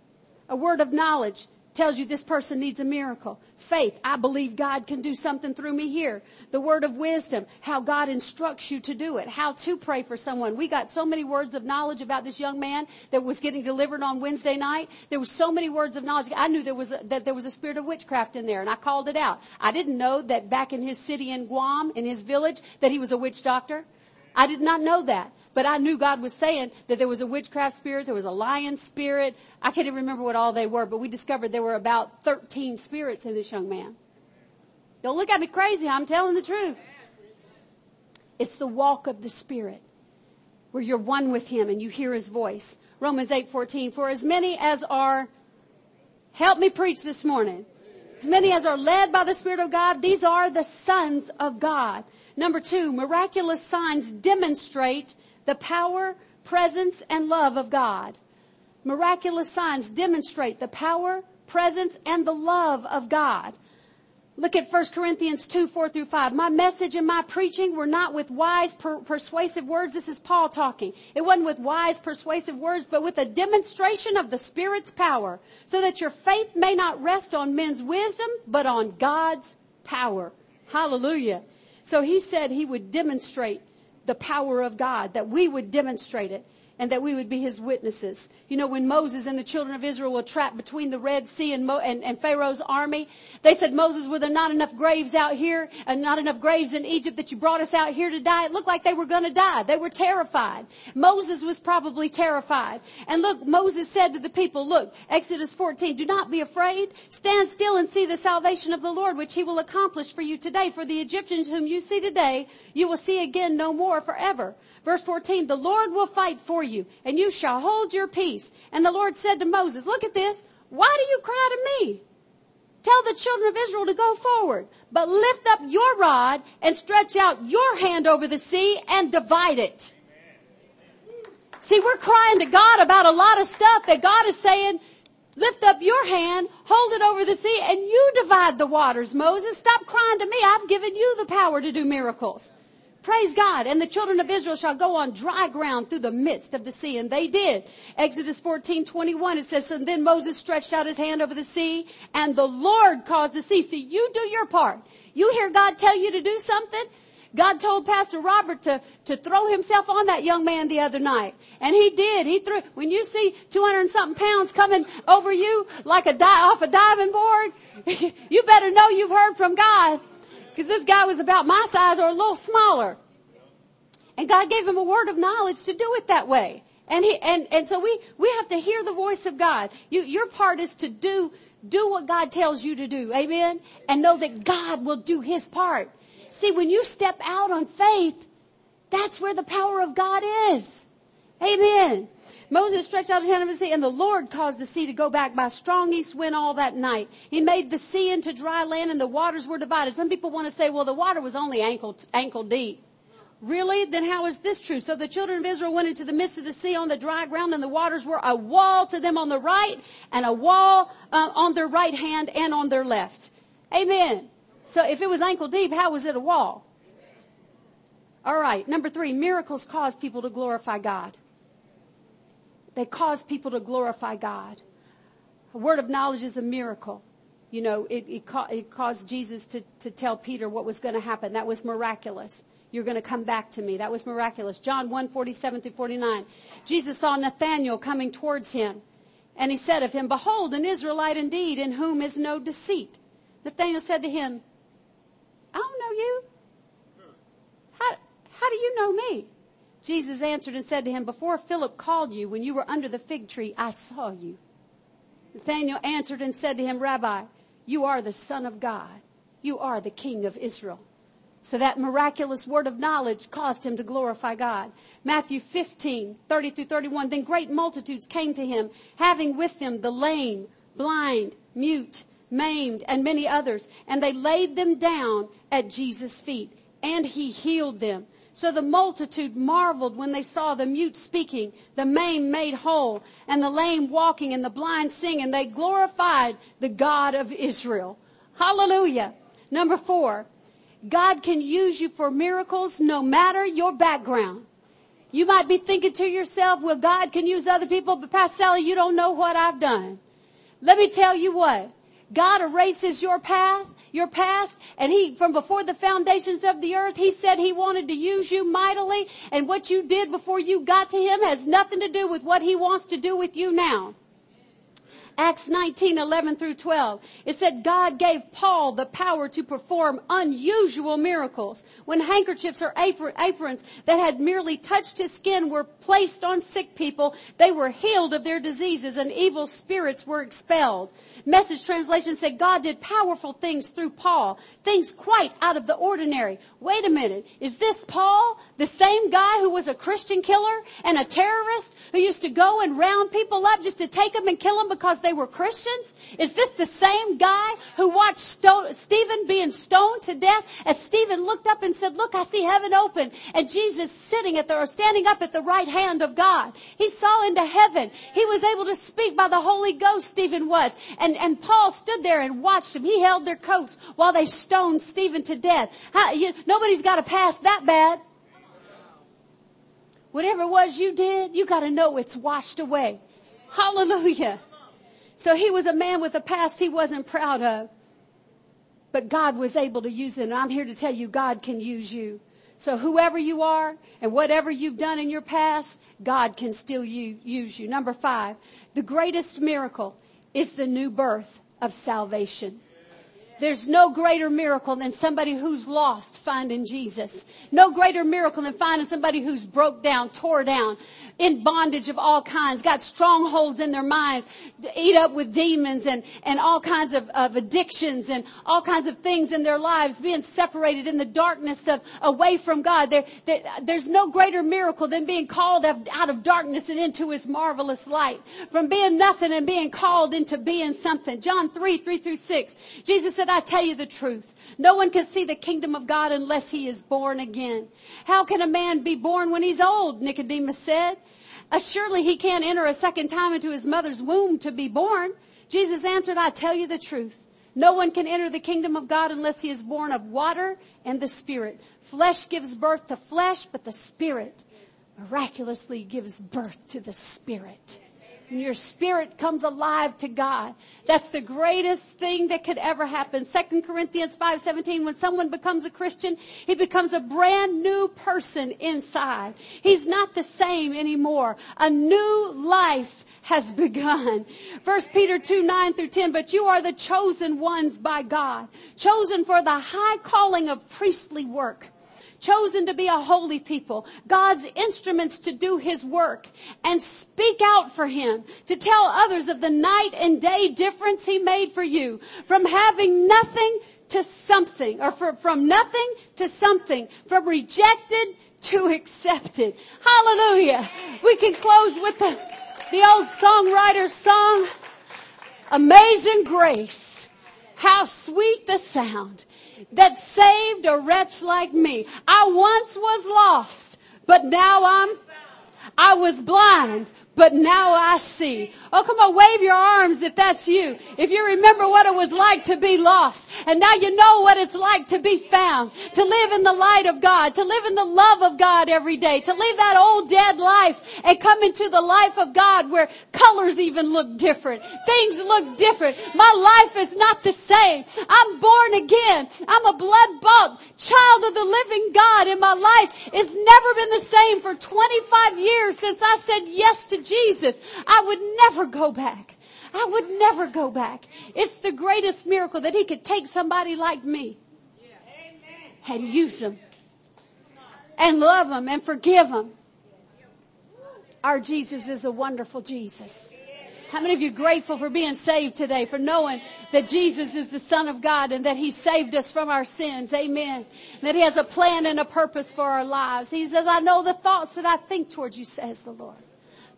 A word of knowledge tells you this person needs a miracle. Faith, I believe God can do something through me here. The word of wisdom, how God instructs you to do it, how to pray for someone. We got so many words of knowledge about this young man that was getting delivered on Wednesday night. There were so many words of knowledge. I knew there was a, that there was a spirit of witchcraft in there and I called it out. I didn't know that back in his city in Guam, in his village, that he was a witch doctor. I did not know that. But I knew God was saying that there was a witchcraft spirit, there was a lion spirit. I can't even remember what all they were, but we discovered there were about 13 spirits in this young man. Don't look at me crazy, I'm telling the truth. It's the walk of the Spirit where you're one with Him and you hear His voice. Romans 8:14 For as many as are help me preach this morning. As many as are led by the Spirit of God, these are the sons of God. Number two, miraculous signs demonstrate the power, presence, and love of God. Miraculous signs demonstrate the power, presence, and the love of God. Look at 1 Corinthians 2, 4 through 5. My message and my preaching were not with wise, per- persuasive words. This is Paul talking. It wasn't with wise, persuasive words, but with a demonstration of the Spirit's power, so that your faith may not rest on men's wisdom, but on God's power. Hallelujah. So he said he would demonstrate the power of God, that we would demonstrate it and that we would be his witnesses. You know, when Moses and the children of Israel were trapped between the Red Sea and, Mo- and, and, Pharaoh's army, they said, Moses, were there not enough graves out here and not enough graves in Egypt that you brought us out here to die? It looked like they were going to die. They were terrified. Moses was probably terrified. And look, Moses said to the people, look, Exodus 14, do not be afraid. Stand still and see the salvation of the Lord, which he will accomplish for you today. For the Egyptians whom you see today, you will see again no more forever. Verse 14, the Lord will fight for you and you shall hold your peace. And the Lord said to Moses, look at this. Why do you cry to me? Tell the children of Israel to go forward, but lift up your rod and stretch out your hand over the sea and divide it. See, we're crying to God about a lot of stuff that God is saying, lift up your hand, hold it over the sea, and you divide the waters, Moses. Stop crying to me. I've given you the power to do miracles. Praise God. And the children of Israel shall go on dry ground through the midst of the sea. And they did. Exodus 14, 21, it says, and then Moses stretched out his hand over the sea and the Lord caused the sea. See, you do your part. You hear God tell you to do something? God told Pastor Robert to, to throw himself on that young man the other night. And he did. He threw, when you see 200 and something pounds coming over you like a di- off a diving board, you better know you've heard from God. Because this guy was about my size or a little smaller. And God gave him a word of knowledge to do it that way. And he, and, and so we, we have to hear the voice of God. You, your part is to do, do what God tells you to do. Amen? And know that God will do his part. See, when you step out on faith, that's where the power of God is. Amen. Moses stretched out his hand over the sea and the Lord caused the sea to go back by a strong east wind all that night. He made the sea into dry land and the waters were divided. Some people want to say, well, the water was only ankle, ankle deep. Really? Then how is this true? So the children of Israel went into the midst of the sea on the dry ground and the waters were a wall to them on the right and a wall uh, on their right hand and on their left. Amen. So if it was ankle deep, how was it a wall? All right. Number three, miracles cause people to glorify God. They cause people to glorify God. A word of knowledge is a miracle. You know, it, it, ca- it caused Jesus to, to tell Peter what was going to happen. That was miraculous. You're going to come back to me. That was miraculous. John 1, 47 through 49. Jesus saw Nathanael coming towards him. And he said of him, behold, an Israelite indeed in whom is no deceit. Nathanael said to him, I don't know you. How, how do you know me? Jesus answered and said to him, Before Philip called you, when you were under the fig tree, I saw you. Nathanael answered and said to him, Rabbi, you are the Son of God. You are the King of Israel. So that miraculous word of knowledge caused him to glorify God. Matthew 15, 30 through 31. Then great multitudes came to him, having with them the lame, blind, mute, maimed, and many others. And they laid them down at Jesus' feet, and he healed them. So the multitude marveled when they saw the mute speaking, the maimed made whole, and the lame walking, and the blind seeing, and They glorified the God of Israel. Hallelujah. Number four, God can use you for miracles no matter your background. You might be thinking to yourself, well, God can use other people, but Pastor Sally, you don't know what I've done. Let me tell you what. God erases your path, your past, and He, from before the foundations of the earth, He said He wanted to use you mightily, and what you did before you got to Him has nothing to do with what He wants to do with you now. Acts 19, 11 through 12. It said God gave Paul the power to perform unusual miracles. When handkerchiefs or aprons that had merely touched his skin were placed on sick people, they were healed of their diseases and evil spirits were expelled. Message translation said God did powerful things through Paul, things quite out of the ordinary. Wait a minute. Is this Paul, the same guy who was a Christian killer and a terrorist who used to go and round people up just to take them and kill them because they were Christians? Is this the same guy who watched Stephen being stoned to death as Stephen looked up and said, look, I see heaven open and Jesus sitting at the, or standing up at the right hand of God. He saw into heaven. He was able to speak by the Holy Ghost, Stephen was. And, and Paul stood there and watched him. He held their coats while they stoned Stephen to death. How, you, nobody's got a past that bad. Whatever it was you did, you got to know it's washed away. Hallelujah. So he was a man with a past he wasn't proud of. But God was able to use him. And I'm here to tell you God can use you. So whoever you are and whatever you've done in your past, God can still use you. Number five, the greatest miracle is the new birth of salvation. There's no greater miracle than somebody who's lost finding Jesus. No greater miracle than finding somebody who's broke down, tore down, in bondage of all kinds, got strongholds in their minds, eat up with demons and, and all kinds of, of addictions and all kinds of things in their lives, being separated in the darkness of away from God. There, there, there's no greater miracle than being called out of darkness and into his marvelous light. From being nothing and being called into being something. John 3, 3 through 6. Jesus said, I tell you the truth. No one can see the kingdom of God unless he is born again. How can a man be born when he's old? Nicodemus said. Surely he can't enter a second time into his mother's womb to be born. Jesus answered, I tell you the truth. No one can enter the kingdom of God unless he is born of water and the spirit. Flesh gives birth to flesh, but the spirit miraculously gives birth to the spirit and your spirit comes alive to God. That's the greatest thing that could ever happen. 2 Corinthians 5:17 when someone becomes a Christian, he becomes a brand new person inside. He's not the same anymore. A new life has begun. 1 Peter 2, 9 through 10, but you are the chosen ones by God, chosen for the high calling of priestly work chosen to be a holy people, God's instruments to do his work and speak out for him, to tell others of the night and day difference he made for you from having nothing to something or for, from nothing to something, from rejected to accepted. Hallelujah. We can close with the, the old songwriter's song, Amazing Grace. How sweet the sound that saved a wretch like me. I once was lost, but now I'm, I was blind, but now I see. Oh, come on, wave your arms if that's you. If you remember what it was like to be lost, and now you know what it's like to be found, to live in the light of God, to live in the love of God every day, to leave that old dead life and come into the life of God where colors even look different. Things look different. My life is not the same. I'm born again. I'm a blood bought child of the living God and my life has never been the same for 25 years since I said yes to Jesus. I would never go back. I would never go back. It's the greatest miracle that he could take somebody like me and use them and love them and forgive them. Our Jesus is a wonderful Jesus. How many of you grateful for being saved today, for knowing that Jesus is the Son of God and that He saved us from our sins? Amen. And that He has a plan and a purpose for our lives. He says, I know the thoughts that I think towards you, says the Lord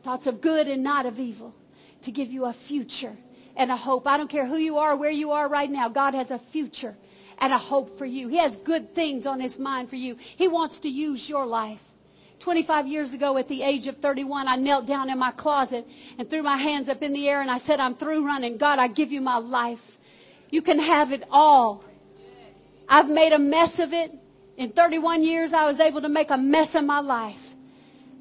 thoughts of good and not of evil, to give you a future and a hope. I don't care who you are, where you are right now. God has a future and a hope for you. He has good things on his mind for you. He wants to use your life. 25 years ago at the age of 31, I knelt down in my closet and threw my hands up in the air and I said, I'm through running. God, I give you my life. You can have it all. I've made a mess of it. In 31 years, I was able to make a mess of my life.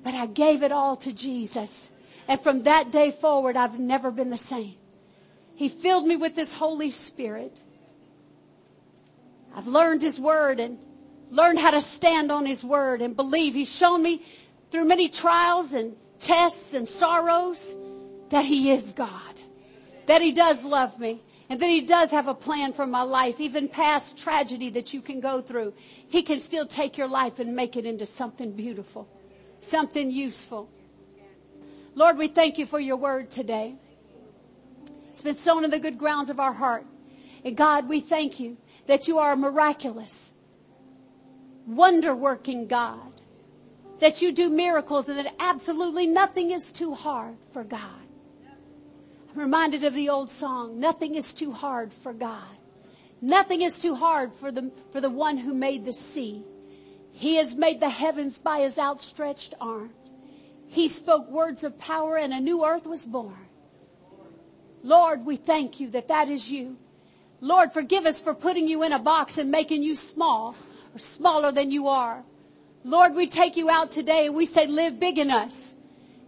But I gave it all to Jesus. And from that day forward, I've never been the same. He filled me with His Holy Spirit. I've learned His Word and learned how to stand on His Word and believe. He's shown me through many trials and tests and sorrows that He is God. That He does love me. And that He does have a plan for my life, even past tragedy that you can go through. He can still take your life and make it into something beautiful, something useful. Lord, we thank you for your word today. It's been sown in the good grounds of our heart. And God, we thank you that you are a miraculous, wonder working God. That you do miracles and that absolutely nothing is too hard for God. I'm reminded of the old song, nothing is too hard for God. Nothing is too hard for the, for the one who made the sea. He has made the heavens by his outstretched arm. He spoke words of power and a new earth was born. Lord, we thank you that that is you. Lord, forgive us for putting you in a box and making you small or smaller than you are. Lord, we take you out today and we say, live big in us.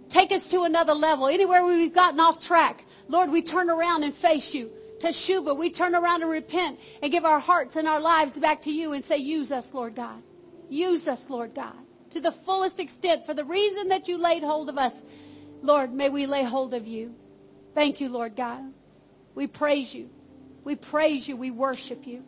Take us to another level. Anywhere we've gotten off track, Lord, we turn around and face you. Teshuva, we turn around and repent and give our hearts and our lives back to you and say, use us, Lord God. Use us, Lord God to the fullest extent for the reason that you laid hold of us. Lord, may we lay hold of you. Thank you, Lord God. We praise you. We praise you. We worship you.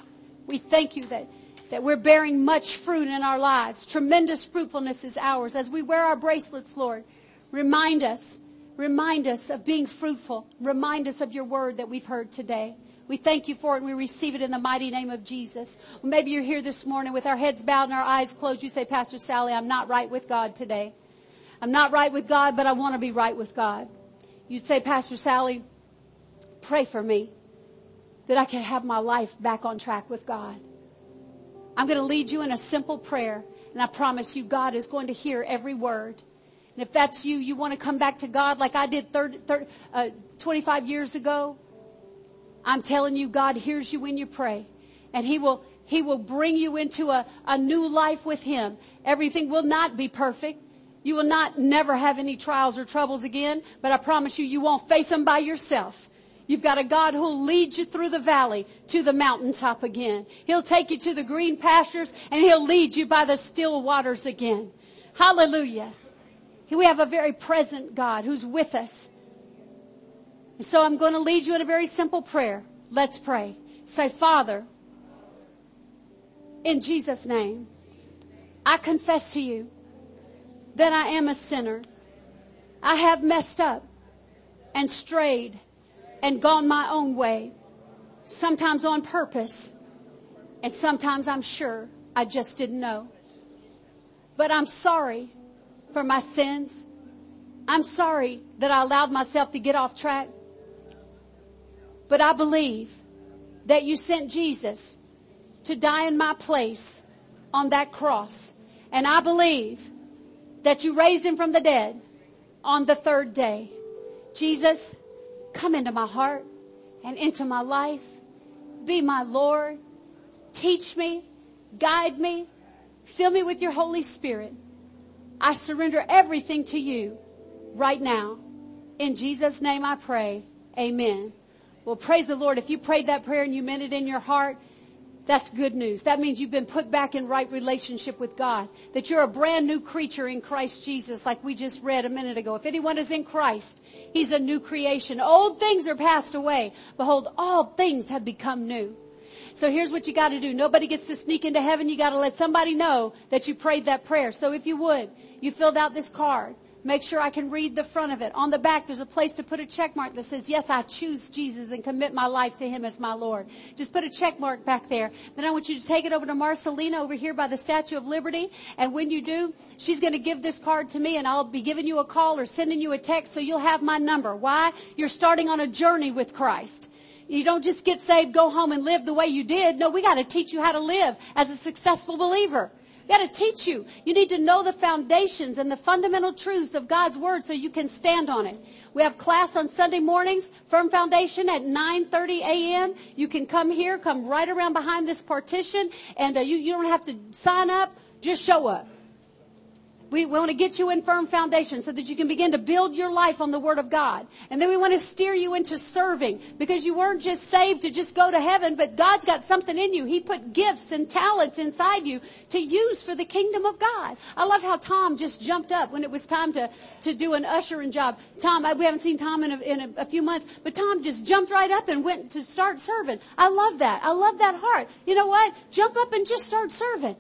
We thank you that, that we're bearing much fruit in our lives. Tremendous fruitfulness is ours. As we wear our bracelets, Lord, remind us, remind us of being fruitful. Remind us of your word that we've heard today. We thank you for it and we receive it in the mighty name of Jesus. Maybe you're here this morning with our heads bowed and our eyes closed. You say, Pastor Sally, I'm not right with God today. I'm not right with God, but I want to be right with God. You say, Pastor Sally, pray for me that I can have my life back on track with God. I'm going to lead you in a simple prayer and I promise you God is going to hear every word. And if that's you, you want to come back to God like I did 30, 30, uh, 25 years ago, I'm telling you, God hears you when you pray. And He will, He will bring you into a, a new life with Him. Everything will not be perfect. You will not never have any trials or troubles again, but I promise you, you won't face them by yourself. You've got a God who'll lead you through the valley to the mountaintop again. He'll take you to the green pastures and He'll lead you by the still waters again. Hallelujah. We have a very present God who's with us. So I'm going to lead you in a very simple prayer. Let's pray. Say, Father, in Jesus' name, I confess to you that I am a sinner. I have messed up and strayed and gone my own way, sometimes on purpose, and sometimes I'm sure I just didn't know. But I'm sorry for my sins. I'm sorry that I allowed myself to get off track. But I believe that you sent Jesus to die in my place on that cross. And I believe that you raised him from the dead on the third day. Jesus, come into my heart and into my life. Be my Lord. Teach me, guide me, fill me with your Holy Spirit. I surrender everything to you right now. In Jesus' name I pray. Amen. Well, praise the Lord. If you prayed that prayer and you meant it in your heart, that's good news. That means you've been put back in right relationship with God. That you're a brand new creature in Christ Jesus, like we just read a minute ago. If anyone is in Christ, he's a new creation. Old things are passed away. Behold, all things have become new. So here's what you gotta do. Nobody gets to sneak into heaven. You gotta let somebody know that you prayed that prayer. So if you would, you filled out this card. Make sure I can read the front of it. On the back, there's a place to put a check mark that says, yes, I choose Jesus and commit my life to Him as my Lord. Just put a check mark back there. Then I want you to take it over to Marcelina over here by the Statue of Liberty. And when you do, she's going to give this card to me and I'll be giving you a call or sending you a text so you'll have my number. Why? You're starting on a journey with Christ. You don't just get saved, go home and live the way you did. No, we got to teach you how to live as a successful believer got to teach you. You need to know the foundations and the fundamental truths of God's Word so you can stand on it. We have class on Sunday mornings, Firm Foundation at 9.30 a.m. You can come here, come right around behind this partition, and uh, you, you don't have to sign up, just show up. We want to get you in firm foundation so that you can begin to build your life on the Word of God. And then we want to steer you into serving because you weren't just saved to just go to heaven, but God's got something in you. He put gifts and talents inside you to use for the kingdom of God. I love how Tom just jumped up when it was time to, to do an ushering job. Tom, we haven't seen Tom in, a, in a, a few months, but Tom just jumped right up and went to start serving. I love that. I love that heart. You know what? Jump up and just start serving.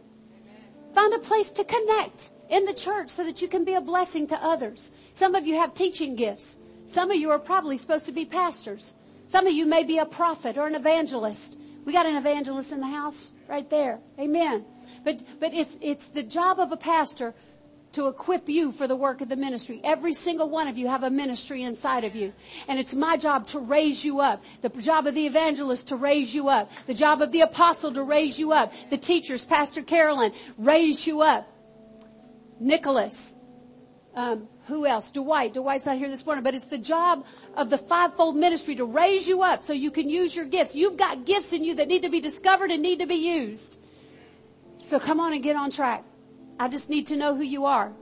Find a place to connect in the church so that you can be a blessing to others. Some of you have teaching gifts. Some of you are probably supposed to be pastors. Some of you may be a prophet or an evangelist. We got an evangelist in the house right there. Amen. But, but it's, it's the job of a pastor to equip you for the work of the ministry. Every single one of you have a ministry inside of you. And it's my job to raise you up. The job of the evangelist to raise you up. The job of the apostle to raise you up. The teachers, Pastor Carolyn, raise you up. Nicholas. Um, who else? Dwight. Dwight's not here this morning, but it's the job of the fivefold ministry to raise you up so you can use your gifts. You've got gifts in you that need to be discovered and need to be used. So come on and get on track. I just need to know who you are.